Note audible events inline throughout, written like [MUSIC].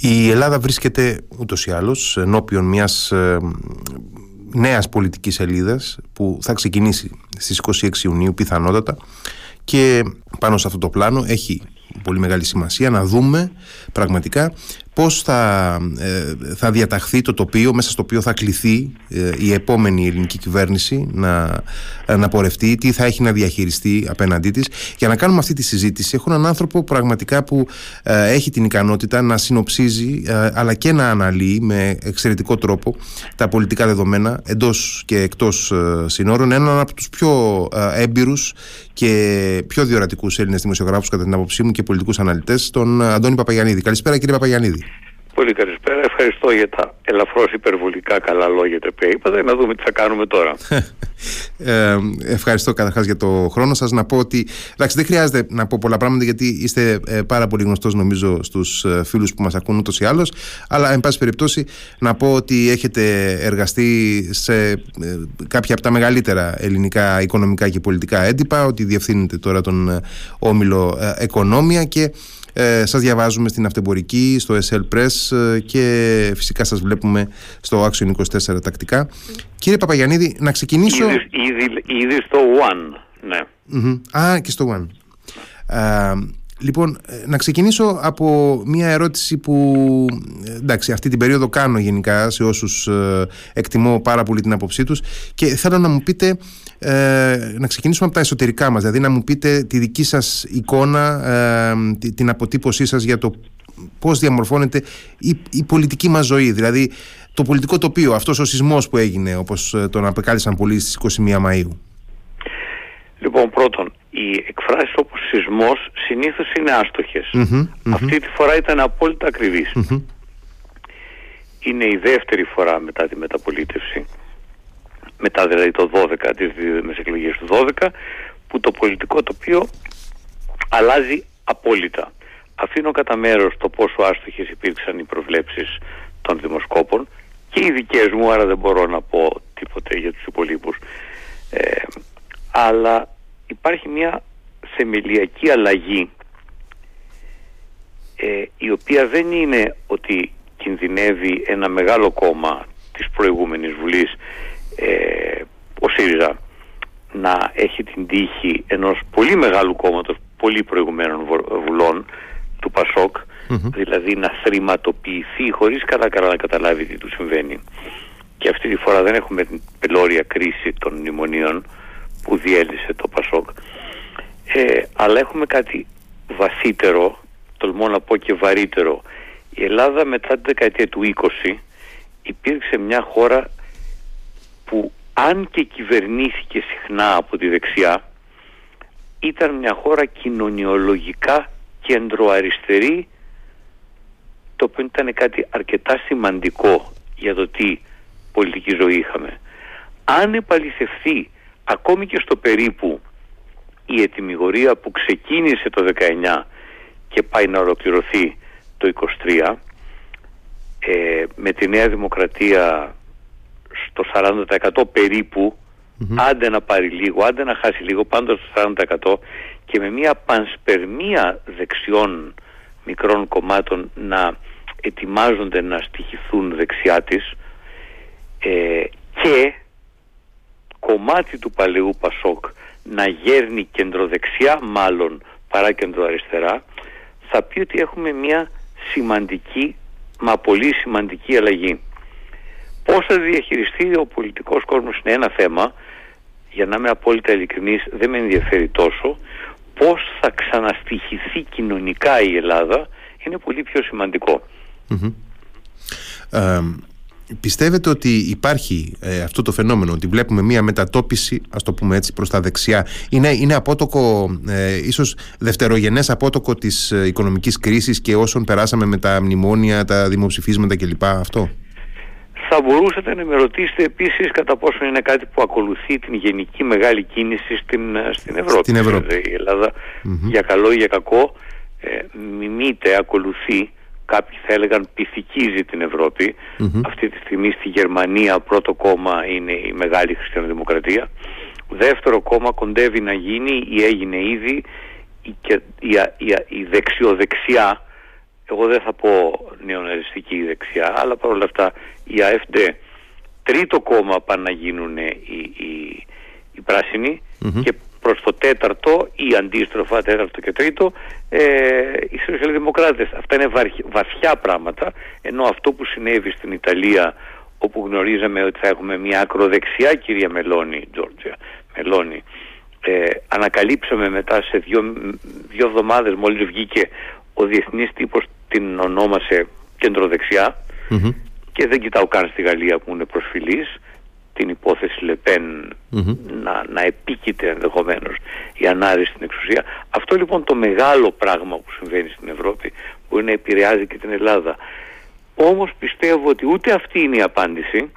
Η Ελλάδα βρίσκεται ούτως ή άλλως ενώπιον μιας ε, νέας πολιτικής σελίδας που θα ξεκινήσει στις 26 Ιουνίου πιθανότατα και πάνω σε αυτό το πλάνο έχει πολύ μεγάλη σημασία να δούμε πραγματικά πώς θα, ε, θα διαταχθεί το τοπίο μέσα στο οποίο θα κληθεί ε, η επόμενη ελληνική κυβέρνηση να, να πορευτεί, τι θα έχει να διαχειριστεί απέναντί της. Για να κάνουμε αυτή τη συζήτηση έχω έναν άνθρωπο πραγματικά που ε, έχει την ικανότητα να συνοψίζει αλλά και να αναλύει με εξαιρετικό τρόπο τα πολιτικά δεδομένα εντός και εκτός συνόρων. Έναν από τους πιο έμπειρους και πιο διορατικούς Έλληνες δημοσιογράφους κατά την άποψή μου και πολιτικούς αναλυτές, τον Αντώνη Παπαγιανίδη. Καλησπέρα κύριε Παπαγιανίδη. Πολύ καλησπέρα. Ευχαριστώ για τα ελαφρώς υπερβολικά καλά λόγια τα οποία είπατε. Να δούμε τι θα κάνουμε τώρα. ε, ευχαριστώ καταρχάς για το χρόνο σας. Να πω ότι. Εντάξει, δεν χρειάζεται να πω πολλά πράγματα γιατί είστε ε, πάρα πολύ γνωστός νομίζω στους ε, φίλους που μας ακούν ούτως ή άλλως. Αλλά, εν πάση περιπτώσει, να πω ότι έχετε εργαστεί σε ε, κάποια από τα μεγαλύτερα ελληνικά οικονομικά και πολιτικά έντυπα. Ότι διευθύνετε τώρα τον ε, όμιλο Εκονόμια και ε, σας διαβάζουμε στην Αυτεμπορική, στο SL Press ε, και φυσικά σας βλέπουμε στο Action 24 τακτικά. Κύριε Παπαγιαννίδη, να ξεκινήσω... Ήδη, ήδη, στο One, ναι. Α, και στο One. Λοιπόν, ε, να ξεκινήσω από μια ερώτηση που ε, εντάξει, αυτή την περίοδο κάνω γενικά σε όσους ε, εκτιμώ πάρα πολύ την άποψή τους και θέλω να μου πείτε, να ξεκινήσουμε από τα εσωτερικά μας, δηλαδή να μου πείτε τη δική σας εικόνα, την αποτύπωσή σας για το πώς διαμορφώνεται η, η πολιτική μας ζωή, δηλαδή το πολιτικό τοπίο, αυτός ο σεισμός που έγινε όπως τον απεκάλυψαν πολλοί στις 21 Μαΐου. Λοιπόν, πρώτον, οι εκφράσεις όπως σεισμός συνήθως είναι Αυτή τη φορά ήταν απόλυτα Είναι η δεύτερη φορά μετά τη μεταπολίτευση, μετά δηλαδή το 12, τις εκλογές του 12, που το πολιτικό τοπίο αλλάζει απόλυτα. Αφήνω κατά μέρος το πόσο άστοχες υπήρξαν οι προβλέψεις των δημοσκόπων και οι δικές μου, άρα δεν μπορώ να πω τίποτε για τους υπολείπους. Ε, αλλά υπάρχει μια θεμελιακή αλλαγή ε, η οποία δεν είναι ότι κινδυνεύει ένα μεγάλο κόμμα της προηγούμενης Βουλής ε, ο ΣΥΡΙΖΑ να έχει την τύχη ενός πολύ μεγάλου κόμματος πολύ προηγουμένων βουλών του ΠΑΣΟΚ δηλαδή να θρηματοποιηθεί χωρίς καλά καλά να καταλάβει τι του συμβαίνει. Και αυτή τη φορά δεν έχουμε την πελώρια κρίση των μνημονίων που διέλυσε το ΠΑΣΟΚ ε, αλλά έχουμε κάτι βαθύτερο, τολμώ να πω και βαρύτερο. Η Ελλάδα μετά τη δεκαετία του 20 υπήρξε μια χώρα που αν και κυβερνήθηκε συχνά από τη δεξιά ήταν μια χώρα κοινωνιολογικά κεντροαριστερή το οποίο ήταν κάτι αρκετά σημαντικό για το τι πολιτική ζωή είχαμε. Αν επαληθευτεί ακόμη και στο περίπου η ετοιμιγορία που ξεκίνησε το 19 και πάει να ολοκληρωθεί το 23 ε, με τη Νέα Δημοκρατία στο 40% περίπου άντε να πάρει λίγο, άντε να χάσει λίγο πάντως στο 40% και με μια πανσπερμία δεξιών μικρών κομμάτων να ετοιμάζονται να στοιχηθούν δεξιά της ε, και κομμάτι του παλαιού Πασόκ να γέρνει κεντροδεξιά μάλλον παρά κεντροαριστερά θα πει ότι έχουμε μια σημαντική μα πολύ σημαντική αλλαγή. Πώς θα διαχειριστεί ο πολιτικός κόσμος είναι ένα θέμα για να είμαι απόλυτα ειλικρινής δεν με ενδιαφέρει τόσο πώς θα ξαναστοιχηθεί κοινωνικά η Ελλάδα είναι πολύ πιο σημαντικο Πιστεύετε ότι υπάρχει ε, αυτό το φαινόμενο, ότι βλέπουμε μία μετατόπιση, ας το πούμε έτσι, προς τα δεξιά. Είναι, είναι απότοκο, ε, ίσως δευτερογενές απότοκο της ε, οικονομικής κρίσης και όσων περάσαμε με τα μνημόνια, τα δημοψηφίσματα κλπ. Αυτό; Θα μπορούσατε να με ρωτήσετε επίσης κατά πόσο είναι κάτι που ακολουθεί την γενική μεγάλη κίνηση στην, ε, στην Ευρώπη. Στην Ευρώπη. Η ελλαδα για καλό ή για κακό ε, μιμείται, ακολουθεί κάποιοι θα έλεγαν πυθικίζει την ευρωπη Αυτή τη στιγμή στη Γερμανία πρώτο κόμμα είναι η Μεγάλη Χριστιανοδημοκρατία. Δεύτερο κόμμα κοντεύει να γίνει ή έγινε ήδη η, η, η, η δεξιοδεξιά εγώ δεν θα πω νεοναζιστική δεξιά, αλλά παρόλα αυτά η ΑΕΦΔ τρίτο κόμμα πάνε να γίνουν οι, οι, οι πρασινοι και προς το τέταρτο ή αντίστροφα τέταρτο και τρίτο ε, οι σοσιαλδημοκράτες. Αυτά είναι βαθιά πράγματα, ενώ αυτό που συνέβη στην Ιταλία όπου γνωρίζαμε ότι θα έχουμε μια ακροδεξιά κυρία Μελώνη, Τζόρτζια, Μελώνη, ε, ανακαλύψαμε μετά σε δύο, δύο εβδομάδες μόλις βγήκε ο διεθνής τύπος την ονόμασε και δεν κοιτάω καν στη Γαλλία που είναι προσφυλής την υπόθεση Λεπέν να, να επίκειται ενδεχομένως η ανάρρηση στην εξουσία. Αυτό λοιπόν το μεγάλο πράγμα που συμβαίνει στην Ευρώπη μπορεί να επηρεάζει και την Ελλάδα. Όμως πιστεύω ότι ούτε αυτή είναι η απάντηση,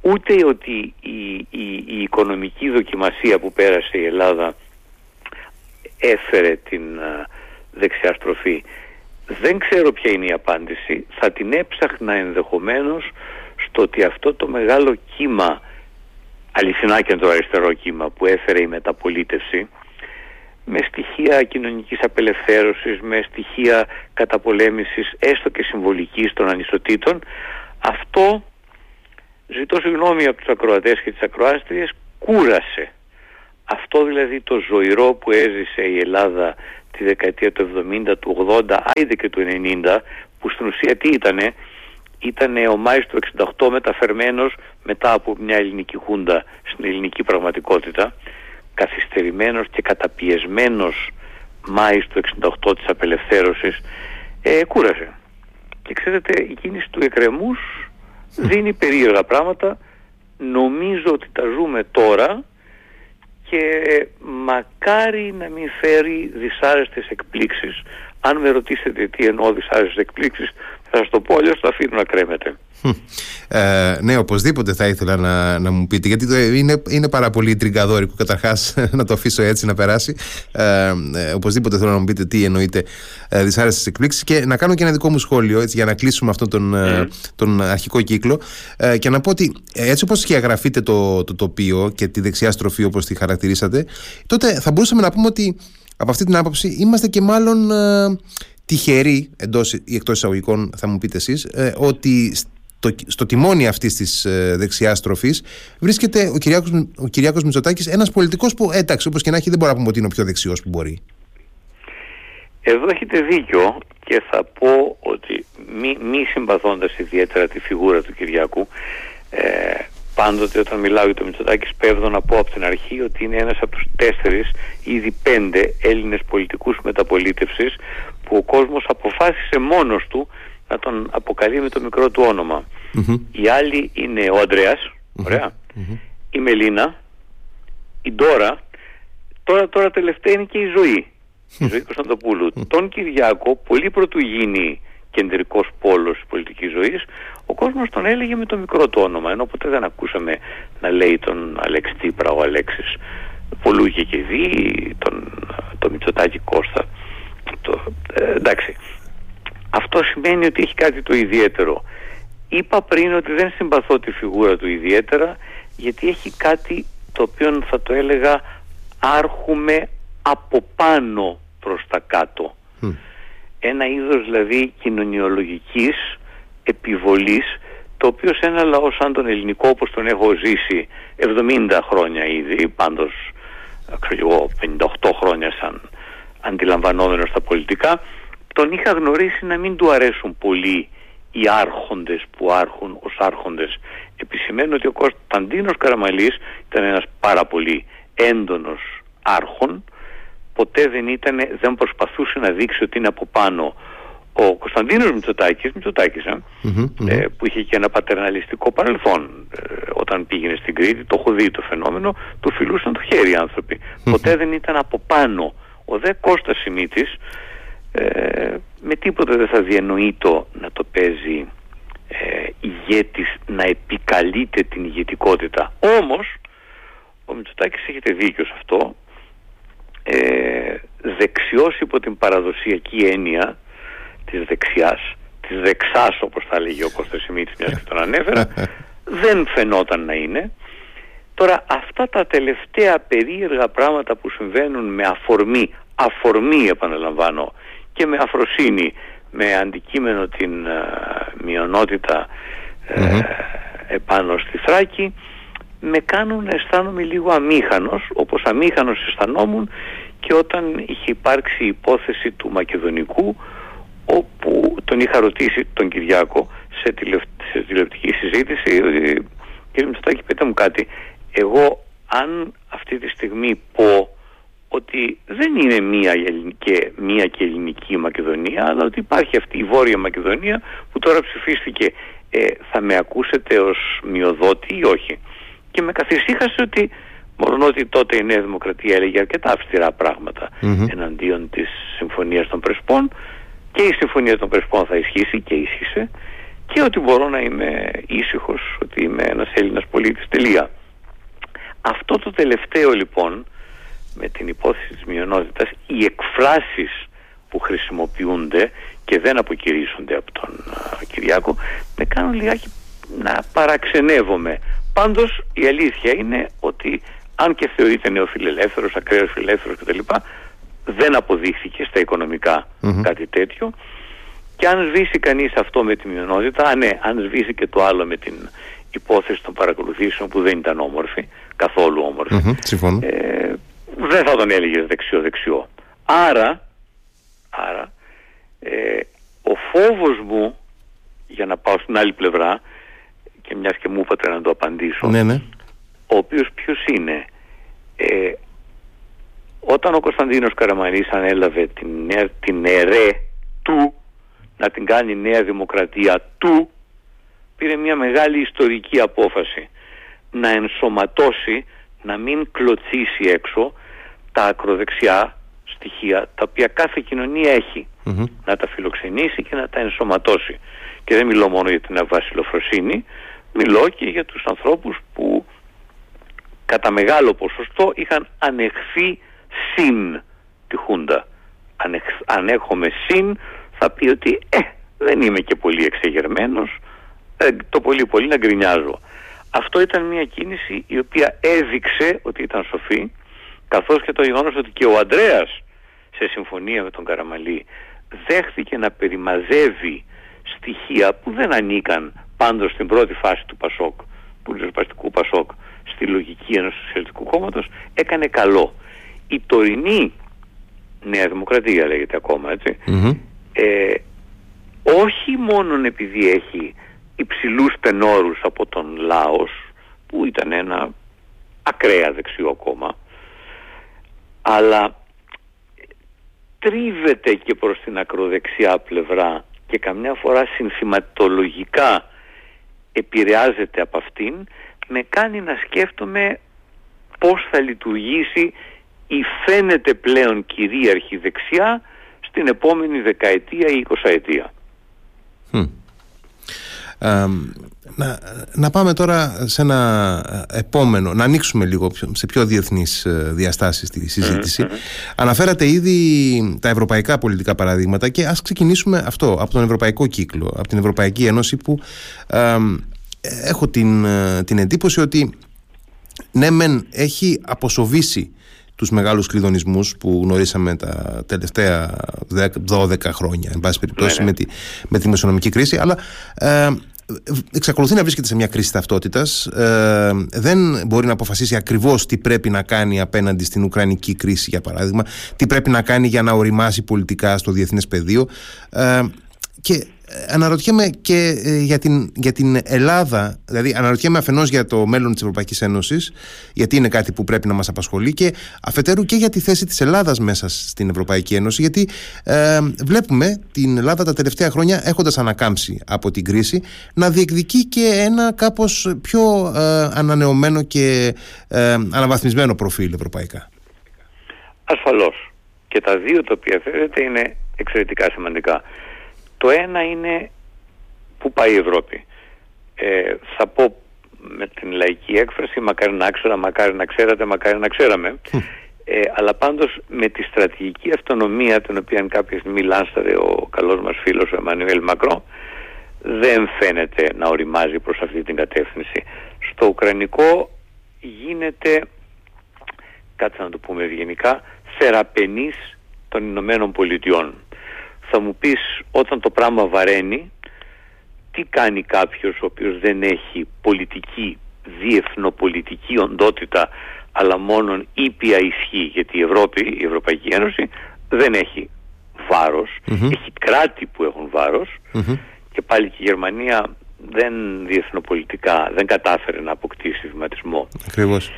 ούτε ότι η, η, η οικονομική δοκιμασία που πέρασε η Ελλάδα έφερε την δεξιά στροφή. Δεν ξέρω ποια είναι η απάντηση. Θα την έψαχνα ενδεχομένως στο ότι αυτό το μεγάλο κύμα, αληθινά και το αριστερό κύμα που έφερε η μεταπολίτευση, με στοιχεία κοινωνικής απελευθέρωσης, με στοιχεία καταπολέμησης έστω και συμβολικής των ανισοτήτων, αυτό, ζητώ συγγνώμη από τους ακροατές και τις ακροάστριες, κούρασε. Αυτό δηλαδή το ζωηρό που έζησε η Ελλάδα τη δεκαετία του 70, του 80, άιδε και του 90, που στην ουσία τι ήτανε, ήταν ο Μάης του 68 μεταφερμένος μετά από μια ελληνική χούντα στην ελληνική πραγματικότητα καθυστερημένος και καταπιεσμένος Μάης του 68 της απελευθέρωσης ε, κούρασε. Και ξέρετε η κίνηση του εκρεμούς δίνει περίεργα πράγματα. Νομίζω ότι τα ζούμε τώρα και μακάρι να μην φέρει δυσάρεστες εκπλήξεις. Αν με ρωτήσετε τι εννοώ δυσάρεστες εκπλήξεις θα σας το πω, αλλιώς το αφήνω να κρέμεται. Ε, ναι, οπωσδήποτε θα ήθελα να, να μου πείτε, γιατί το, είναι, είναι πάρα πολύ τριγκαδόρικο καταρχάς [LAUGHS] να το αφήσω έτσι να περάσει. Ε, ε, οπωσδήποτε θέλω να μου πείτε τι εννοείται ε, δυσάρεστες εκπλήξεις και να κάνω και ένα δικό μου σχόλιο έτσι, για να κλείσουμε αυτόν τον, mm. τον αρχικό κύκλο. Ε, και να πω ότι έτσι όπως διαγραφείτε το, το τοπίο και τη δεξιά στροφή όπως τη χαρακτηρίσατε, τότε θα μπορούσαμε να πούμε ότι από αυτή την άποψη είμαστε και μάλλον τυχεροί εντός ή εκτός εισαγωγικών, θα μου πείτε εσείς, ε, ότι στο, στο τιμόνι αυτής της ε, δεξιά στροφή βρίσκεται ο Κυριάκος, ο Κυριάκος Μητσοτάκης ένας πολιτικός που εντάξει όπως και να έχει δεν μπορεί να πούμε ότι είναι ο πιο δεξιός που μπορεί. Εδώ έχετε δίκιο και θα πω ότι μη, μη συμπαθώντας ιδιαίτερα τη φιγούρα του Κυριάκου ε, πάντοτε όταν μιλάω για το Μητσοτάκη σπέβδω να πω από την αρχή ότι είναι ένας από τους τέσσερις ήδη πέντε Έλληνες πολιτικούς μεταπολίτευσης που ο κόσμος αποφάσισε μόνος του να τον αποκαλεί με το μικρό του όνομα. Οι άλλοι είναι ο Ανδρέας, η Μελίνα, η Ντόρα, τώρα, τώρα τελευταία είναι και η Ζωή, η Ζωή Κωνσταντοπούλου. Τον Κυριάκο, πολύ πρωτού γίνει κεντρικός πόλος της πολιτικής ζωής, ο κόσμος τον έλεγε με το μικρό του όνομα, ενώ ποτέ δεν ακούσαμε να λέει τον Αλέξη Τύπρα ο Αλέξης. Πολλού είχε και δει, τον, τον Μητσοτάκη Κώστα. Το, ε, εντάξει. Αυτό σημαίνει ότι έχει κάτι το ιδιαίτερο. Είπα πριν ότι δεν συμπαθώ τη φιγούρα του ιδιαίτερα γιατί έχει κάτι το οποίο θα το έλεγα άρχουμε από πάνω προς τα κάτω. Ένα είδος δηλαδή κοινωνιολογικής επιβολής το οποίο σε ένα λαό σαν τον ελληνικό όπως τον έχω ζήσει 70 χρόνια ήδη πάντως ξέρω 58 χρόνια σαν αντιλαμβανόμενος στα πολιτικά τον είχα γνωρίσει να μην του αρέσουν πολύ οι άρχοντες που άρχουν ως άρχοντες. Επισημαίνω ότι ο Κωνσταντίνος Καραμαλής ήταν ένας πάρα πολύ έντονος άρχον. Ποτέ δεν, ήταν, δεν προσπαθούσε να δείξει ότι είναι από πάνω ο Κωνσταντίνος Μητσοτάκης, Μητσοτάκης ε, ε, που είχε και ένα πατερναλιστικό παρελθόν. Ε, όταν πήγαινε στην Κρήτη, το έχω δει το φαινόμενο, του φιλούσαν το χέρι οι άνθρωποι. Ποτέ δεν ήταν από πάνω. Ο δε Κώστας Σιμίτης ε, με τίποτα δεν θα διανοεί το να το παίζει ε, ηγέτης να επικαλείται την ηγετικότητα. Όμως ο Μητσοτάκης έχετε δίκιο σε αυτό ε, δεξιός υπό την παραδοσιακή έννοια της δεξιάς, της δεξάς όπως θα λέγει ο Κώστας Σιμίτης μιας και τον ανέφερα, [LAUGHS] δεν φαινόταν να είναι. Τώρα αυτά τα τελευταία περίεργα πράγματα που συμβαίνουν με αφορμή, αφορμή επαναλαμβάνω, και με αφροσύνη με αντικείμενο την ε, μειονότητα επάνω στη Θράκη με κάνουν να αισθάνομαι λίγο αμήχανος όπως αμήχανος αισθανόμουν και όταν είχε υπάρξει η υπόθεση του Μακεδονικού όπου τον είχα ρωτήσει τον Κυριάκο σε, σε τηλεοπτική συζήτηση ότι κύριε Μητσοτάκη πείτε μου κάτι εγώ αν αυτή τη στιγμή πω ότι δεν είναι μία και, μία και ελληνική Μακεδονία αλλά ότι υπάρχει αυτή η Βόρεια Μακεδονία που τώρα ψηφίστηκε. Ε, θα με ακούσετε ως μειοδότη ή όχι; Και με καθησύχασε ότι μόνο ότι τότε η Νέα Δημοκρατία έλεγε αρκετά αυστηρά εναντίον της Συμφωνίας των Πρεσπών και η Συμφωνία των Πρεσπών θα ισχύσει και ίσχυσε και ότι μπορώ να είμαι ήσυχος ότι είμαι ένας Έλληνας πολίτης. Τελεία. Αυτό το τελευταίο λοιπόν με την υπόθεση της μειονότητας οι εκφράσεις που χρησιμοποιούνται και δεν αποκηρύσσονται από τον Κυριάκο με κάνουν λιγάκι να παραξενεύομαι. Πάντως η αλήθεια είναι ότι αν και θεωρείται νεοφιλελεύθερος, ακραίος φιλελεύθερος κτλ δεν αποδείχθηκε στα οικονομικα κάτι τέτοιο. Και αν σβήσει κανείς αυτό με τη μειονότητα, α, ναι, αν σβήσει και το άλλο με την υπόθεση των παρακολουθήσεων που δεν ήταν όμορφη, καθόλου ε, δεν θα τον έλεγε δεξιό-δεξιό. Άρα, άρα ε, ο φόβος μου, για να πάω στην άλλη πλευρά, και μιας και μου είπατε να το απαντήσω, ναι, ναι. ο οποίος ποιος είναι, ε, όταν ο Κωνσταντίνος Καραμανής ανέλαβε την, την ΕΡΕ του να την κάνει νέα δημοκρατία του πήρε μια μεγάλη ιστορική απόφαση να ενσωματώσει να μην κλωτσίσει έξω τα ακροδεξιά στοιχεία τα οποία κάθε κοινωνία να τα φιλοξενήσει και να τα ενσωματώσει και δεν μιλώ μόνο για την αβασιλοφροσύνη μιλώ και για τους ανθρώπους που κατά μεγάλο ποσοστό είχαν ανεχθεί συν τη Χούντα. Αν, έχουμε συν θα πει ότι ε, δεν είμαι και πολύ εξεγερμένος, ε, το πολύ πολύ να γκρινιάζω. Αυτό ήταν μια κίνηση η οποία έδειξε ότι ήταν σοφή, καθώς και το γεγονός ότι και ο Ανδρέας σε συμφωνία με τον Καραμαλή δέχθηκε να περιμαζεύει στοιχεία που δεν ανήκαν πάντως στην πρώτη φάση του Πασόκ, του ριζοσπαστικού Πασόκ, στη λογική ενός σοσιαλιστικού κόμματος, έκανε καλό. Η τωρινή Νέα Δημοκρατία λέγεται ακόμα ε, όχι μόνο επειδή έχει υψηλούς τενόρους από τον Λάος που ήταν ένα ακραία δεξιό κόμμα αλλά τρίβεται και προς την ακροδεξιά πλευρά και καμιά φορά συνθηματολογικά επηρεάζεται από αυτήν με κάνει να σκέφτομαι πώς θα λειτουργήσει η φαίνεται πλέον κυρίαρχη δεξιά στην επόμενη δεκαετία ή εικοσαετία. Να, να πάμε τώρα σε ένα επόμενο, να ανοίξουμε λίγο σε πιο διεθνείς ε, διαστάσεις τη συζήτηση. Αναφέρατε ήδη τα ευρωπαϊκά πολιτικά παραδείγματα και ας ξεκινήσουμε αυτό, από τον ευρωπαϊκό κύκλο, από την Ευρωπαϊκή Ένωση που έχω την, ε, την εντύπωση ότι ναι μεν έχει αποσοβήσει τους μεγάλους κλειδονισμούς που γνωρίσαμε τα τελευταία 12 χρόνια εν πάση περιπτώσει ναι, ναι. Με, τη, με τη μεσονομική κρίση. Αλλά ε, εξακολουθεί να βρίσκεται σε μια κρίση ταυτότητας. Ε, δεν μπορεί να αποφασίσει ακριβώς τι πρέπει να κάνει απέναντι στην Ουκρανική κρίση για παράδειγμα τι πρέπει να κάνει για να οριμάσει πολιτικά στο διεθνές πεδίο. Ε, και αναρωτιέμαι και ε, για την, για την Ελλάδα, δηλαδή αναρωτιέμαι αφενός για το μέλλον της Ευρωπαϊκής Ένωσης, γιατί είναι κάτι που πρέπει να μας απασχολεί και αφετέρου και για τη θέση της Ελλάδας μέσα στην Ευρωπαϊκή Ένωση, γιατί ε, βλέπουμε την Ελλάδα τα τελευταία χρόνια έχοντας ανακάμψει από την κρίση να διεκδικεί και ένα κάπως πιο ε, ανανεωμένο και ε, αναβαθμισμένο προφίλ ευρωπαϊκά. Ασφαλώς. Και τα δύο τα οποία φέρετε είναι εξαιρετικά σημαντικά. Το ένα είναι πού πάει η Ευρώπη. Ε, θα πω με την λαϊκή έκφραση μακάρι να ξέρω, μακάρι να ξέρατε, μακάρι να ξέραμε. Ε, αλλά πάντως με τη στρατηγική αυτονομία την οποία κάποια στιγμή λάνσταρε ο καλός μας φίλος ο Εμμανουέλ Μακρό δεν φαίνεται να οριμάζει προς αυτή την κατεύθυνση. Στο Ουκρανικό γίνεται, κάτσε να το πούμε ευγενικά, θεραπενής των Ηνωμένων Πολιτειών θα μου πεις όταν το πράγμα βαραίνει τι κάνει κάποιος ο οποίος δεν έχει πολιτική, διεθνοπολιτική οντότητα αλλά μόνον ήπια ισχύ γιατί η Ευρώπη, η Ευρωπαϊκή Ένωση δεν έχει έχει κράτη που έχουν και πάλι και η Γερμανία δεν διεθνοπολιτικά δεν κατάφερε να αποκτήσει βηματισμό. Ακριβώς.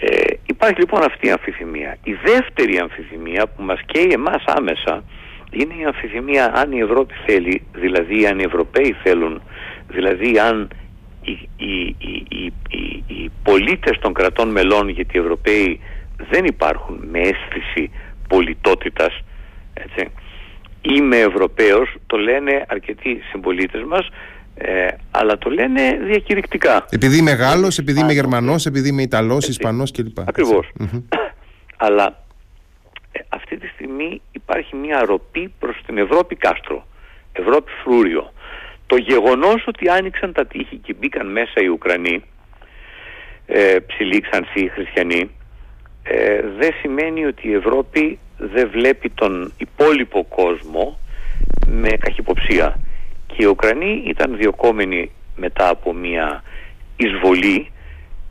Ε, υπάρχει λοιπόν αυτή η αμφιθυμία. Η δεύτερη αμφιθυμία που μας καίει εμάς άμεσα είναι η αμφιθυμία αν η Ευρώπη θέλει, δηλαδή αν οι Ευρωπαίοι θέλουν, δηλαδή αν οι, οι, οι, οι, οι πολίτες των κρατών μελών, γιατί οι Ευρωπαίοι δεν υπάρχουν με αίσθηση πολιτότητας, έτσι, είμαι Ευρωπαίος, το λένε αρκετοί συμπολίτες μας, ε, αλλά το λένε διακηρυκτικά. Επειδή είμαι Γάλλος, επειδή είμαι Γερμανός, επειδή είμαι Ιταλός, Έτσι. Ισπανός κλπ. αλλά ε, αυτή τη στιγμή υπάρχει μια ροπή προς την Ευρώπη κάστρο, Ευρώπη φρούριο. Το γεγονός ότι άνοιξαν τα τείχη και μπήκαν μέσα οι Ουκρανοί, ε, ψηλοί ξανθοί χριστιανοί, ε, δεν σημαίνει ότι η Ευρώπη δεν βλέπει τον υπόλοιπο κόσμο με καχυποψία. Και οι Ουκρανοί ήταν διοκόμενοι μετά από μια εισβολή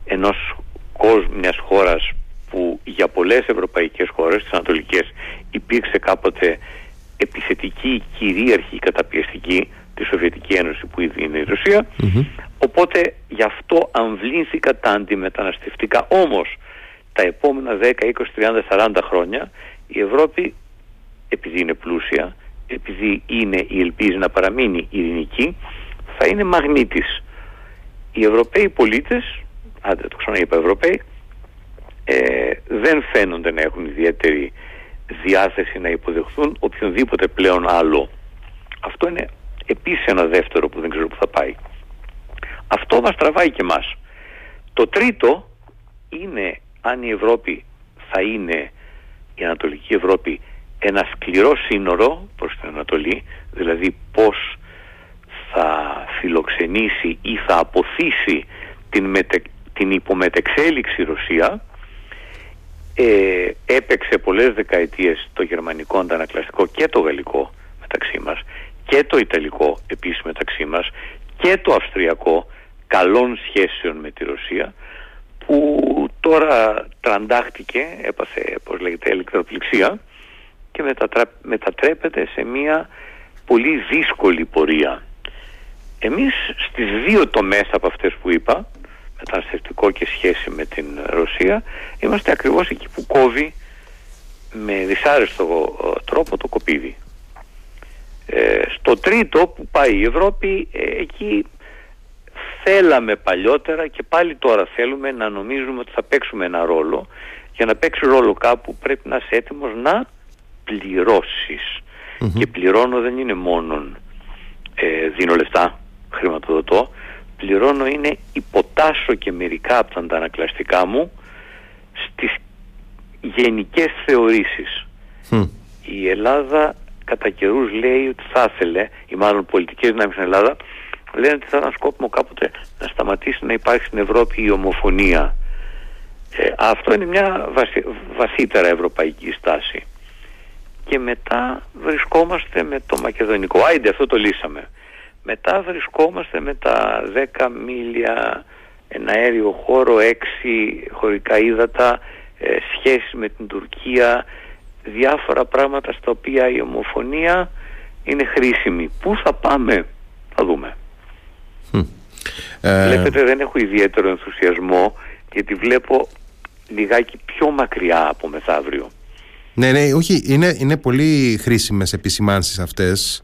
ενός κόσμου, μιας χώρας που για πολλές ευρωπαϊκές χώρες, τις ανατολικές, υπήρξε κάποτε επιθετική, κυρίαρχη, καταπιεστική τη Σοβιετική Ένωση που ήδη είναι η ρωσια Οπότε γι' αυτό αμβλήθηκα τα αντιμεταναστευτικά. Όμως τα επόμενα 10, 20, 30, 40 χρόνια η Ευρώπη επειδή είναι πλούσια, επειδή είναι ή ελπίζει να παραμείνει ειρηνική, θα είναι μαγνήτης. Οι Ευρωπαίοι πολίτες, άντε το ξαναείπα Ευρωπαίοι, ε, δεν φαίνονται να έχουν ιδιαίτερη διάθεση να υποδεχθούν οποιονδήποτε πλέον άλλο. Αυτό είναι επίσης ένα δεύτερο που δεν ξέρω που θα πάει. Αυτό μας τραβάει και μας. Το τρίτο είναι αν η Ευρώπη θα είναι η Ανατολική Ευρώπη ένα σκληρό σύνορο προς την Ανατολή, δηλαδή πώς θα φιλοξενήσει ή θα αποθήσει την, μετε, την υπομετεξέλιξη Ρωσία ε, έπαιξε πολλές δεκαετίες το γερμανικό αντανακλαστικό και το γαλλικό μεταξύ μας και το ιταλικό επίσης μεταξύ μας και το αυστριακό καλών σχέσεων με τη Ρωσία που τώρα τραντάχτηκε, έπαθε πώς λέγεται ηλεκτροπληξία και μετατρέπεται σε μια πολύ δύσκολη πορεία. Εμείς στις δύο τομές από αυτές που είπα, μεταναστευτικό και σχέση με την Ρωσία, είμαστε ακριβώς εκεί που κόβει με δυσάρεστο τρόπο το κοπίδι. Ε, στο τρίτο που πάει η Ευρώπη, ε, εκεί θέλαμε παλιότερα και πάλι τώρα θέλουμε να νομίζουμε ότι θα παίξουμε ένα ρόλο. Για να παίξει ρόλο κάπου πρέπει να είσαι έτοιμος να πληρωσεις Και πληρώνω δεν είναι μόνο ε, δίνω λεφτά, χρηματοδοτώ. Πληρώνω είναι υποτάσσω και μερικά από τα αντανακλαστικά μου στις γενικές θεωρήσεις. Η Ελλάδα κατά καιρούς λέει ότι θα ήθελε, ή μάλλον πολιτικές δυνάμεις στην Ελλάδα, λένε ότι θα ήταν σκόπιμο κάποτε να σταματήσει να υπάρχει στην Ευρώπη η ομοφωνία. Ε, αυτό είναι μια βαθύτερα ευρωπαϊκή στάση. Και μετά βρισκόμαστε με το μακεδονικό. Άιντε αυτό το λύσαμε. Μετά βρισκόμαστε με τα 10 μίλια ένα αέριο χώρο, 6 χωρικά ύδατα, ε, σχέση με την Τουρκία, διάφορα πράγματα στα οποία η ομοφωνία είναι χρήσιμη. Πού θα πάμε, θα δούμε. Ε... Βλέπετε δεν έχω ιδιαίτερο ενθουσιασμό γιατί βλέπω λιγάκι πιο μακριά από μεθαύριο. Ναι, ναι, όχι, είναι, είναι πολύ χρήσιμες επισημάνσεις αυτές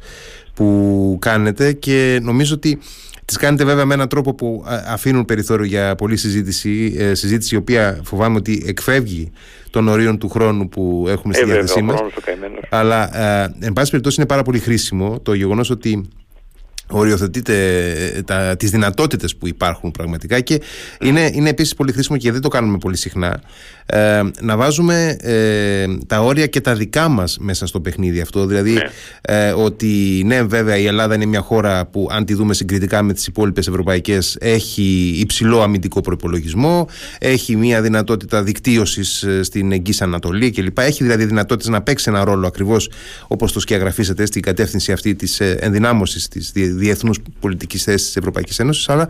που κάνετε και νομίζω ότι τις κάνετε βέβαια με έναν τρόπο που αφήνουν περιθώριο για πολλή συζήτηση, ε, συζήτηση η οποία φοβάμαι ότι εκφεύγει των ορίων του χρόνου που έχουμε στη ε, διάθεσή μας. Χρόνος, Αλλά, ε, εν πάση περιπτώσει, είναι πάρα πολύ χρήσιμο το γεγονός ότι οριοθετείτε ε, τα, τις δυνατότητες που υπάρχουν πραγματικά και είναι, είναι επίσης πολύ χρήσιμο και δεν το κάνουμε πολύ συχνά ε, να βάζουμε ε, τα όρια και τα δικά μας μέσα στο παιχνίδι αυτό δηλαδή ναι. ε, ότι ναι βέβαια η Ελλάδα είναι μια χώρα που αν τη δούμε συγκριτικά με τις υπόλοιπες ευρωπαϊκές έχει υψηλό αμυντικό προπολογισμό έχει μια δυνατότητα δικτύωσης στην Εγγύης Ανατολή κλπ έχει δηλαδή δυνατότητες να παίξει ένα ρόλο ακριβώς όπως το σκιαγραφίσατε στην κατεύθυνση αυτή της ενδυνάμωσης της διεθνούς πολιτικής θέσης της Ευρωπαϊκής Ένωσης αλλά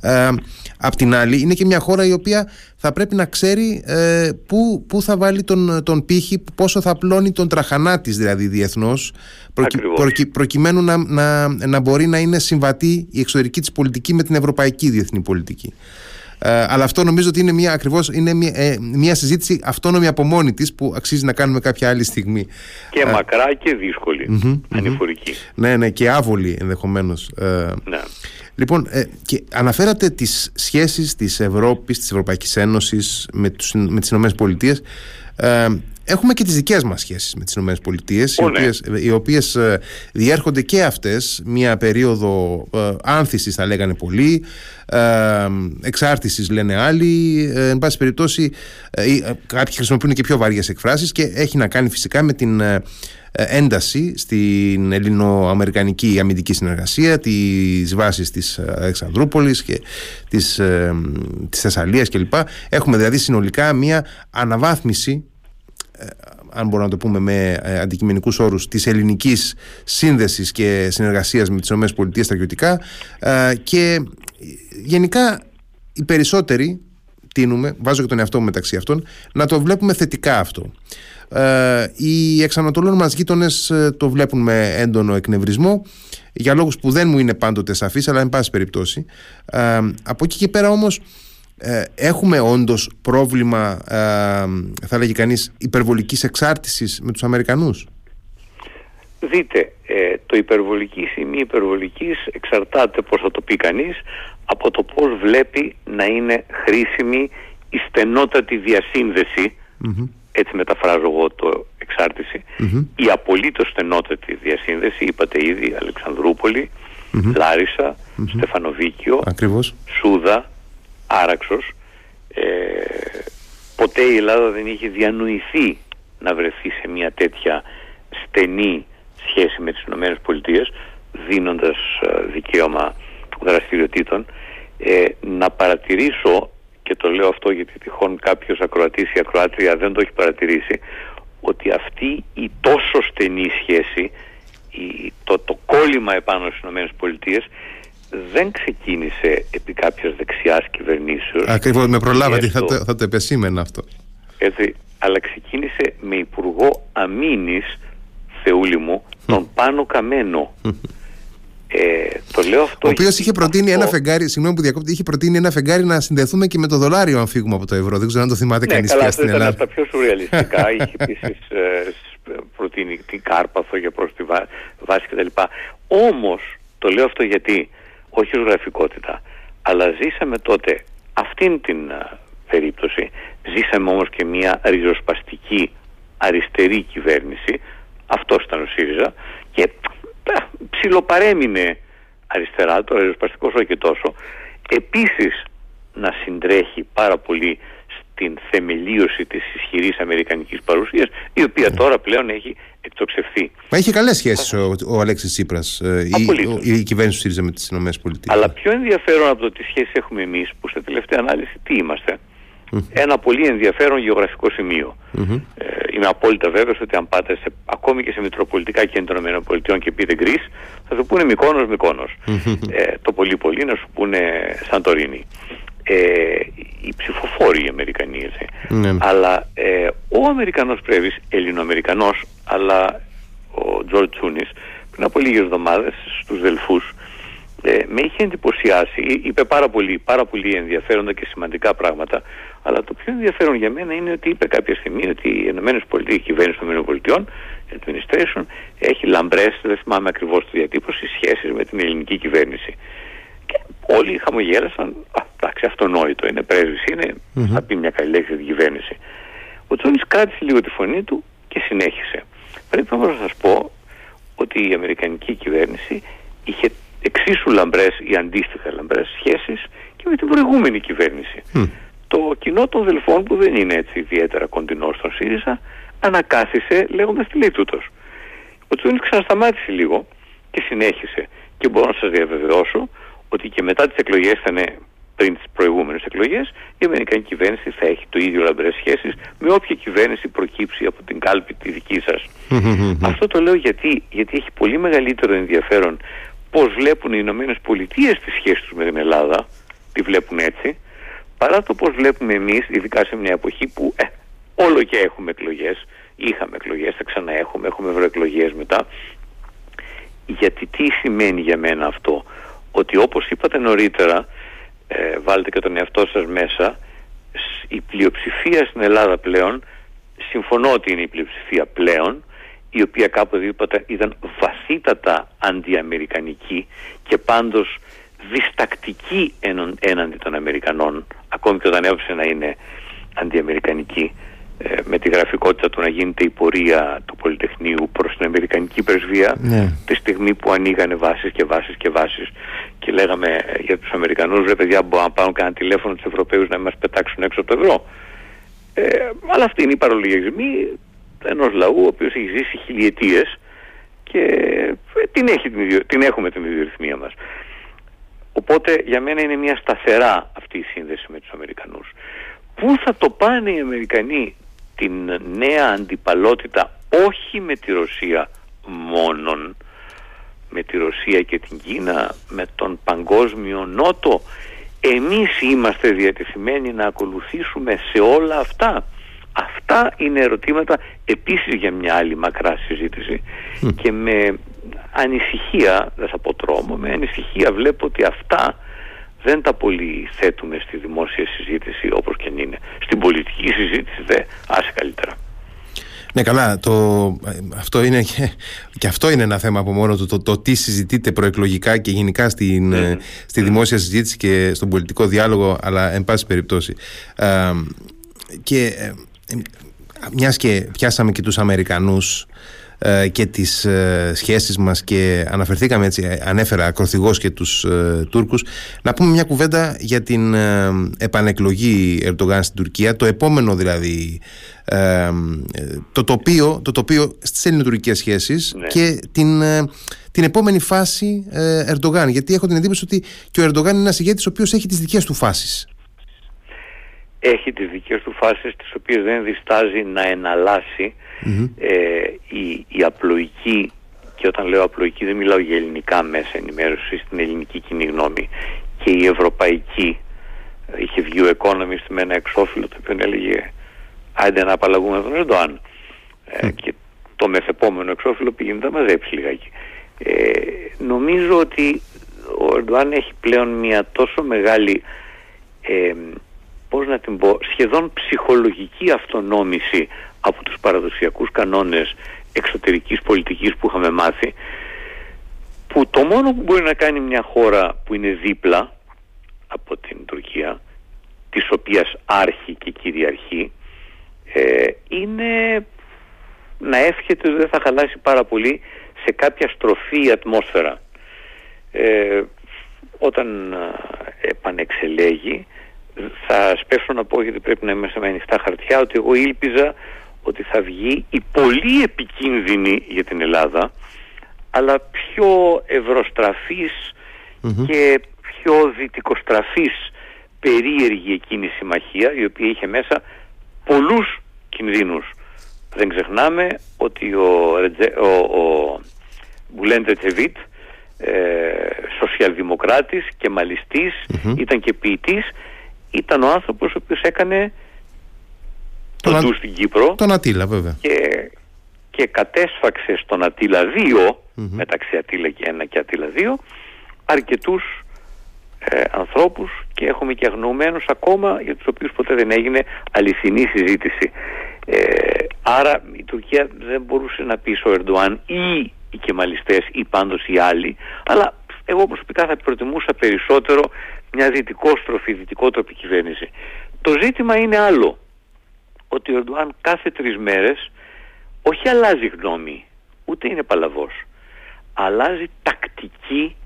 ε, απ' την άλλη είναι και μια χώρα η οποία θα πρέπει να ξέρει ε, πού, πού θα βάλει τον, τον πύχη, πόσο θα πλώνει τον τραχανά της δηλαδή διεθνώς προκειμένου να, να, να μπορεί να είναι συμβατή η εξωτερική της πολιτική με την ευρωπαϊκή διεθνή πολιτική. Ε, αλλά αυτό νομίζω ότι είναι μια, ακριβώς, είναι μια, ε, μια συζήτηση αυτόνομη από μόνη της που αξίζει να κάνουμε κάποια άλλη στιγμή. Και ε, μακρά και δύσκολη, ανηφορική. Ναι, ναι, και άβολη ενδεχομένως. Ε, ναι. Λοιπόν, ε, και αναφέρατε τις σχέσεις της Ευρώπης, της Ευρωπαϊκής Ένωσης με, τους, με τις Ηνωμένες Πολιτείες. Ε, έχουμε και τις δικές μας σχέσεις με τις Ηνωμένες Πολιτείες, οι, ναι. οποίες, οι οποίες ε, διέρχονται και αυτές μια περίοδο ε, άνθησης θα λέγανε πολλοί, ε, εξάρτησης λένε άλλοι, ε, εν πάση περιπτώσει κάποιοι χρησιμοποιούν και πιο βαριές εκφράσεις και έχει να κάνει φυσικά με την ένταση στην ελληνοαμερικανική αμυντική συνεργασία, τις βάσεις της Αλεξανδρούπολης και της, της Θεσσαλίας κλπ. Έχουμε δηλαδή συνολικά μια αναβάθμιση ε, αν μπορούμε να το πούμε με ε, αντικειμενικούς όρους της ελληνικής σύνδεσης και συνεργασίας με τις ΗΠΑ στρατιωτικά ε, και γενικά οι περισσότεροι τίνουμε, βάζω και τον εαυτό μου μεταξύ αυτών, να το βλέπουμε θετικά αυτό. οι εξανατολών μας γείτονες το βλέπουν με έντονο εκνευρισμό για λόγους που δεν μου είναι πάντοτε σαφείς αλλά εν πάση περιπτώσει. από εκεί και πέρα όμως ε, έχουμε όντως πρόβλημα ε, θα λέγει κανείς υπερβολικής εξάρτησης με τους Αμερικανούς; Δείτε, ε, το υπερβολικής ή μη υπερβολικής εξαρτάται πώς θα το πει κανείς από το πώς βλέπει να είναι χρήσιμη η στενότατη έτσι μεταφράζω εγώ το εξάρτηση η απολύτως στενότατη διασύνδεση είπατε ήδη Αλεξανδρούπολη Λάρισα, Στεφανοβίκιο Σούδα άραξος. Ε, ποτέ η Ελλάδα δεν είχε διανοηθεί να βρεθεί σε μια τέτοια στενή σχέση με τις Ηνωμένες Πολιτείες δίνοντας ε, δικαίωμα δραστηριοτήτων. Ε, να παρατηρήσω και το λέω αυτό γιατί τυχόν κάποιος ακροατής ή ακροάτρια δεν το έχει παρατηρήσει ότι αυτή η τόσο στενή σχέση η, το, το κόλλημα επάνω στις Ηνωμένες Πολιτείες δεν ξεκίνησε επί κάποιας δεξιάς κυβερνήσεως. Ακριβώς, με προλάβατε, θα, το, θα το επεσήμενα αυτό. Έτσι, αλλά ξεκίνησε με υπουργό αμήνης, Θεούλη μου, τον Πάνο Καμένο. Ε, το λέω αυτό. Ο οποίος είχε προτείνει ένα φεγγάρι, συγγνώμη που διακόπτει, είχε προτείνει ένα φεγγάρι να συνδεθούμε και με το δολάριο αν φύγουμε από το ευρώ. Δεν ξέρω αν το θυμάται ναι, κανείς πια στην Ελλάδα. Ήταν από τα πιο σουρεαλιστικά. [LAUGHS] είχε επίσης ε, προτείνει την Κάρπαθο για προς τη βάση κτλ. Όμως, το λέω αυτό γιατί όχι ως γραφικότητα, αλλά ζήσαμε τότε αυτήν την περίπτωση, ζήσαμε όμως και μια ριζοσπαστική αριστερή κυβέρνηση, αυτό ήταν ο ΣΥΡΙΖΑ. Και ψιλοπαρέμεινε αριστερά, το ριζοσπαστικός όχι και τόσο, επίσης να συντρέχει πάρα πολύ την θεμελίωση της ισχυρής αμερικανικής παρουσίας η οποία ναι. τώρα πλέον έχει εκτοξευθεί. Μα είχε καλές σχέσεις ο, ο Αλέξης Τσίπρας ε, η, η, κυβέρνηση του ΣΥΡΙΖΑ με τις ΗΠΑ. Αλλά πιο ενδιαφέρον από το τι σχέση έχουμε εμείς που σε τελευταία ανάλυση τι είμαστε ένα πολύ ενδιαφέρον γεωγραφικό σημείο. Ε, είμαι απόλυτα βέβαιος ότι αν πάτε σε, ακόμη και σε μητροπολιτικά κέντρα των ΗΠΑ και πείτε Γκρίς θα σου πούνε Μικόνος Μικόνος. Ε, το πολύ πολύ να σου πούνε Σαντορίνη ε, οι ψηφοφόροι οι Αμερικανοί έτσι. Ναι. Αλλά ε, ο Αμερικανός Πρέβης, Ελληνοαμερικανός, αλλά ο Τζορτ Τσούνης πριν από λίγες εβδομάδες στους Δελφούς ε, με είχε εντυπωσιάσει, είπε πάρα πολύ, πάρα πολύ ενδιαφέροντα και σημαντικά πράγματα αλλά το πιο ενδιαφέρον για μένα είναι ότι είπε κάποια στιγμή ότι οι ΗΠΑ, η κυβέρνηση των ΗΠΑ, η administration, έχει λαμπρές, δεν θυμάμαι ακριβώς τη διατύπωση, σχέσεις με την ελληνική κυβέρνηση. Και όλοι χαμογέλασαν, α, εντάξει, αυτονόητο, είναι πρέσβης, είναι, mm-hmm. θα πει μια καλή λέξη για την κυβέρνηση. Ο Τσόνης κράτησε λίγο τη φωνή του και συνέχισε. Πρέπει όμως να σας πω ότι η Αμερικανική κυβέρνηση είχε εξίσου λαμπρές ή αντίστοιχα λαμπρές σχέσεις και με την προηγούμενη κυβέρνηση. Το κοινό των Δελφών που δεν είναι έτσι ιδιαίτερα κοντινό στον ΣΥΡΙΖΑ ανακάθισε λέγοντας τη λίτουτος. Ο Τσούνης ξανασταμάτησε λίγο και συνέχισε και μπορώ να σας διαβεβαιώσω ότι και μετά τις εκλογές θα είναι πριν τις προηγούμενες εκλογές η Αμερικανική κυβέρνηση θα έχει το ίδιο λαμπρές σχέσεις με όποια κυβέρνηση προκύψει από την κάλπη τη δική σας. Αυτό το λέω γιατί, γιατί έχει πολύ μεγαλύτερο ενδιαφέρον πώς βλέπουν οι Ηνωμένες Πολιτείες τις σχέσεις τους με την Ελλάδα, τη βλέπουν έτσι, παρά το πώς βλέπουμε εμείς, ειδικά σε μια εποχή που ε, όλο και έχουμε εκλογές, είχαμε εκλογές, θα ξαναέχουμε, έχουμε ευρωεκλογές μετά. Γιατί τι σημαίνει για μένα αυτό, ότι όπως είπατε νωρίτερα, ε, βάλτε και τον εαυτό σας μέσα, η πλειοψηφία στην Ελλάδα πλέον, συμφωνώ ότι είναι η πλειοψηφία πλέον, η οποία κάποτε είπατε ήταν βαθύτατα αντιαμερικανική και πάντως διστακτική έναντι των Αμερικανών, ακόμη και όταν έβησε να είναι αντιαμερικανική, ε, με τη γραφικότητα του να γίνεται η πορεία του Πολυτεχνείου προς την Αμερικανική Πρεσβεία ναι. τη στιγμή που ανοίγανε βάσεις και βάσεις και βάσεις και λέγαμε ε, για τους Αμερικανούς ρε παιδιά μπορούν να πάρουν κανένα τηλέφωνο τους Ευρωπαίους να μας πετάξουν έξω από το ευρώ ε, αλλά αυτή είναι η παρολογισμή ενός λαού ο οποίος έχει ζήσει χιλιετίες και ε, την, έχει, την, την έχουμε την ιδιορυθμία μας. Οπότε για μένα είναι μια σταθερά αυτή η σύνδεση με τους Αμερικανούς. Πού θα το πάνε οι Αμερικανοί την νέα αντιπαλότητα όχι με τη Ρωσία μόνον με τη Ρωσία και την Κίνα με τον παγκόσμιο νότο εμείς είμαστε διατεθειμένοι να ακολουθήσουμε σε όλα αυτά. Αυτά είναι ερωτήματα επίσης για μια άλλη μακρά συζήτηση. Και με ανησυχία δεν θα πω τρόμο με ανησυχία βλέπω ότι αυτά δεν τα πολύ θέτουμε στη δημόσια συζήτηση όπως και είναι. Στην πολιτική συζήτηση δε άσε καλύτερα. Ναι καλά, το, αυτό είναι και, αυτό είναι ένα θέμα από μόνο του, το, το, τι συζητείτε προεκλογικά και γενικά στην, ε, στη δημόσια συζήτηση και στον πολιτικό διάλογο, αλλά εν πάση περιπτώσει. Ε, και ε, μιας και πιάσαμε και τους Αμερικανούς ε, και τις ε, σχέσεις μας και αναφερθήκαμε έτσι, ε, ανέφερα ακροθυγός και τους Τούρκους. Να πούμε μια κουβέντα για την επανεκλογή Ερντογάν στην Τουρκία. Το επόμενο δηλαδή το τοπίο, το τοπίο στις ελληνοτουρκικές σχέσεις ναι. και την, την επόμενη φάση Ερντογάν. Γιατί έχω την εντύπωση ότι και ο Ερντογάν είναι ένας ηγέτης ο οποίος έχει τις δικές του φάσεις. Έχει τις δικές του φάσεις τις οποίες δεν διστάζει να εναλλάσει ε, η, η απλοϊκή και όταν λέω απλοϊκή δεν μιλάω για ελληνικά μέσα ενημέρωσης στην ελληνική κοινή γνώμη. Και η ευρωπαϊκή είχε βγει ο Economist με ένα εξώφυλλο το οποίο έλεγε άντε να απαλλαγούμε τον Ερντοάν ε, και το μεθεπόμενο εξώφυλλο πήγαινε να μαζέψει λιγάκι. Ε, νομίζω ότι ο Ερντοάν έχει πλέον μια τόσο μεγάλη ε, πώς να την πω, σχεδόν ψυχολογική αυτονόμηση από τους παραδοσιακούς κανόνες εξωτερικής πολιτικής που είχαμε μάθει που το μόνο που μπορεί να κάνει μια χώρα που είναι δίπλα από την Τουρκία της οποίας άρχει και κυριαρχεί ε, είναι να εύχεται ότι δεν θα χαλάσει πάρα πολύ σε κάποια στροφή η ατμόσφαιρα. Ε, όταν ε, επανεξελέγει θα σπέσω να πω γιατί πρέπει να είμαστε με ανοιχτά χαρτιά ότι εγώ ήλπιζα ότι θα βγει η πολύ επικίνδυνη για την Ελλάδα αλλά πιο ευρωστραφης και πιο δυτικοστραφής περίεργη εκείνη η συμμαχία η οποία είχε μέσα πολλούς κινδύνους. Δεν ξεχνάμε ότι ο, ο, ο Μπουλέν Ρετζεβίτ ε, σοσιαλδημοκράτης και μαλιστης ήταν και ποιητής ήταν ο άνθρωπος ο οποίος έκανε τον ντου στην Κύπρο τον Ατήλα βέβαια και, και κατέσφαξε στον Ατήλα 2 μεταξύ Ατήλα και 1 και Ατήλα 2 αρκετούς ε, ανθρώπους και έχουμε και αγνοωμένους ακόμα για τους οποίους ποτέ δεν έγινε αληθινή συζήτηση ε, άρα η Τουρκία δεν μπορούσε να πει στο Ερντοάν ή οι κεμαλιστές ή πάντως οι άλλοι αλλά εγώ προσωπικά θα προτιμούσα περισσότερο μια δυτικόστροφη, δυτικότροπη κυβέρνηση. Το ζήτημα είναι άλλο. Ότι ο Ερντογάν κάθε τρεις μέρες όχι αλλάζει γνώμη, ούτε είναι παλαβός. Αλλάζει τακτική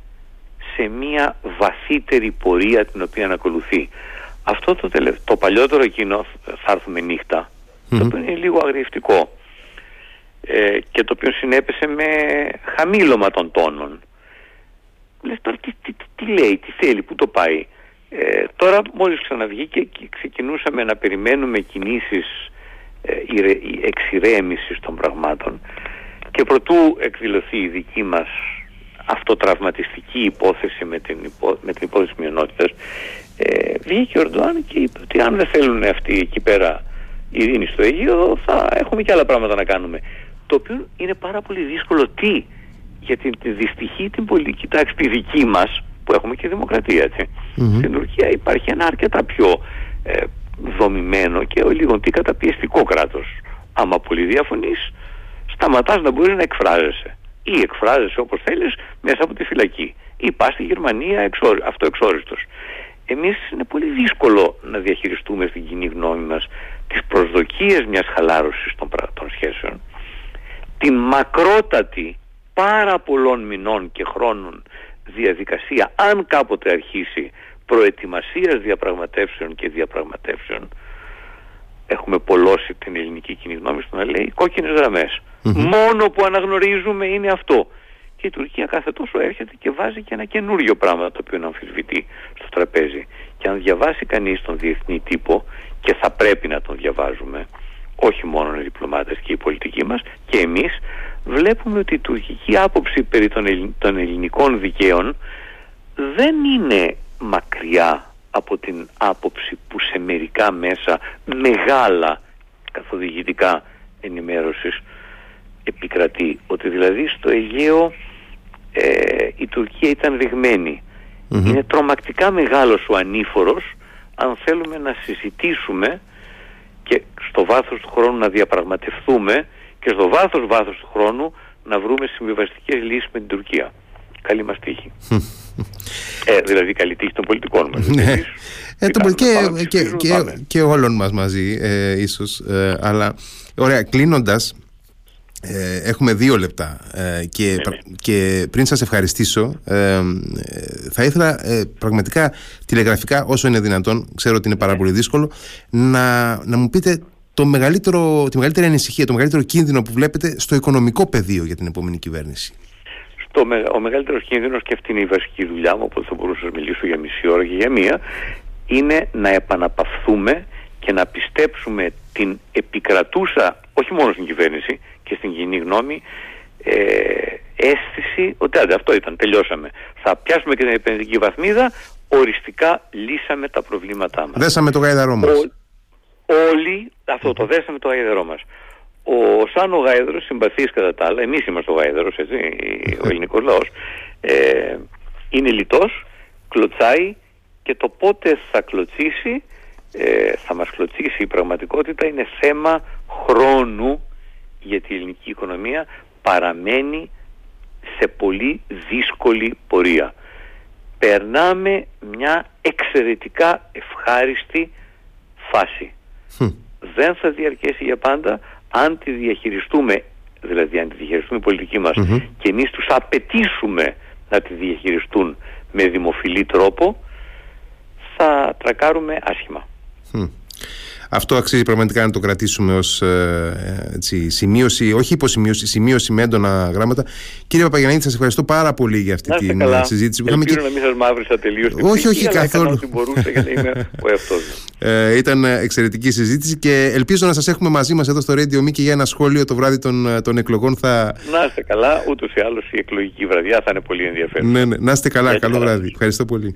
σε μια βαθύτερη πορεία την οποία να ακολουθεί. Αυτό το, τελε... το παλιότερο εκείνο, θα έρθουμε νύχτα, το οποίο είναι λίγο αγριευτικό ε, και το οποίο συνέπεσε με χαμήλωμα των τόνων. Λες τώρα τι, τι, τι, λέει, τι θέλει, πού το πάει. Ε, τώρα μόλις ξαναβγήκε και ξεκινούσαμε να περιμένουμε κινήσεις ε, εξηρέμησης των πραγμάτων. Και προτού εκδηλωθεί η δική μας αυτοτραυματιστική υπόθεση με την, υπό, με την υπόθεση μειονότητας ε, βγήκε ο Ερντοάν και είπε ότι αν δεν θέλουν αυτοί εκεί πέρα ειρήνης στο Αιγαίο θα έχουμε και άλλα πράγματα να κάνουμε. Το οποίο είναι πάρα πολύ δύσκολο τι για την, τη δυστυχή την πολιτική τάξη τη δική μας που έχουμε και δημοκρατία έτσι. Στην Τουρκία υπάρχει ένα αρκετά πιο ε, δομημένο και ο λίγο τι καταπιεστικό κράτος. Άμα πολύ διαφωνείς σταματάς να μπορεί να εκφράζεσαι ή εκφράζεσαι όπως θέλεις μέσα από τη φυλακή ή πας στη Γερμανία αυτό εξόριστος. Εμείς είναι πολύ δύσκολο να διαχειριστούμε στην κοινή γνώμη μας τις προσδοκίες μιας χαλάρωσης των, των σχέσεων την μακρότατη πάρα πολλών μηνών και χρόνων διαδικασία αν κάποτε αρχίσει προετοιμασίας διαπραγματεύσεων και διαπραγματεύσεων έχουμε πολλώσει την ελληνική κοινή γνώμη στο να λέει κόκκινες Μόνο που αναγνωρίζουμε είναι αυτό. Και η Τουρκία κάθε τόσο έρχεται και βάζει και ένα καινούριο πράγμα το οποίο να αμφισβητεί στο τραπέζι. Και αν διαβάσει κανείς τον διεθνή τύπο και θα πρέπει να τον διαβάζουμε όχι μόνο οι διπλωμάτες και οι πολιτικοί μας και εμείς βλέπουμε ότι η τουρκική άποψη περί των ελληνικών δικαίων δεν είναι μακριά από την άποψη που σε μερικά μέσα μεγάλα καθοδηγητικά ενημέρωσης επικρατεί. Ότι δηλαδή στο Αιγαίο ε, η Τουρκία ήταν Είναι τρομακτικά μεγάλος ο ανήφορος αν θέλουμε να συζητήσουμε και στο βάθος του χρόνου να διαπραγματευτούμε και στο βάθος βάθος του χρόνου να βρούμε συμβιβαστικές λύσεις με την Τουρκία. Καλή μας τύχη. [LAUGHS] ε, δηλαδή καλή τύχη των πολιτικών μας. Ναι. Ε, το, και, και, και, και, όλων μας μαζί ε, ίσως. Ε, αλλά ωραία, κλείνοντας ε, έχουμε δύο λεπτά ε, και, ναι, ναι. και πριν σας ευχαριστήσω ε, θα ήθελα πραγματικά τηλεγραφικά όσο είναι δυνατόν ξέρω ότι είναι πάρα πολύ δύσκολο να, να μου πείτε το μεγαλύτερο, τη μεγαλύτερη ανησυχία, το μεγαλύτερο κίνδυνο που βλέπετε στο οικονομικό πεδίο για την επόμενη κυβέρνηση; Στο, ο μεγαλύτερος κίνδυνος και αυτή είναι η βασική δουλειά μου οπότε θα μπορούσα να μιλήσω για μισή ώρα και για μία είναι να επαναπαυθούμε και να πιστέψουμε την επικρατούσα όχι μόνο στην κυβέρνηση και στην κοινή γνώμη ε, αίσθηση ότι άντε αυτό ήταν, τελειώσαμε. Θα πιάσουμε και την επενδυτική βαθμίδα, οριστικά λύσαμε τα προβλήματά μας. Δέσαμε το γάιδαρό μας. Όλοι, αυτό το δέσαμε το γάιδαρό μας. Ο Σάνο Γάιδρος, συμπαθής κατά τα άλλα, εμείς είμαστε ο Γάιδρος, έτσι, ο ελληνικός λαός, ε, είναι λιτός, κλωτσάει και το πότε θα κλωτσίσει, ε, θα μας κλωτσίσει η πραγματικότητα είναι θέμα χρόνου γιατί η ελληνική οικονομία παραμένει σε πολύ δύσκολη πορεία. Περνάμε μια εξαιρετικά ευχάριστη φάση. Δεν θα διαρκέσει για πάντα αν τη διαχειριστούμε, δηλαδή αν τη διαχειριστούμε η πολιτική μας και εμείς τους απαιτήσουμε να τη διαχειριστούν με δημοφιλή τρόπο, θα τρακάρουμε άσχημα. Αυτό αξίζει πραγματικά να το κρατήσουμε ως ε, σημείωση, όχι υποσημείωση, σημείωση με έντονα γράμματα. Κύριε Παπαγιαννίδη, σας ευχαριστώ πάρα πολύ για αυτή την καλά. συζήτηση που είχαμε. Ελπίζω και... να μην σας μαύρισα τελείως την Όχι, όχι καθόλου. Ό,τι μπορούσα για να είμαι ο εαυτός [LAUGHS] ε, Ήταν εξαιρετική συζήτηση και ελπίζω να σας έχουμε μαζί μας εδώ στο Radio Me και για ένα σχόλιο το βράδυ των, των εκλογών. Θα... Να είστε καλά, ούτως ή άλλως η εκλογική βραδιά θα είναι πολύ ενδιαφέρον. Ναι, ναι. Να είστε καλά, καλό βράδυ. Ευχαριστώ πολύ.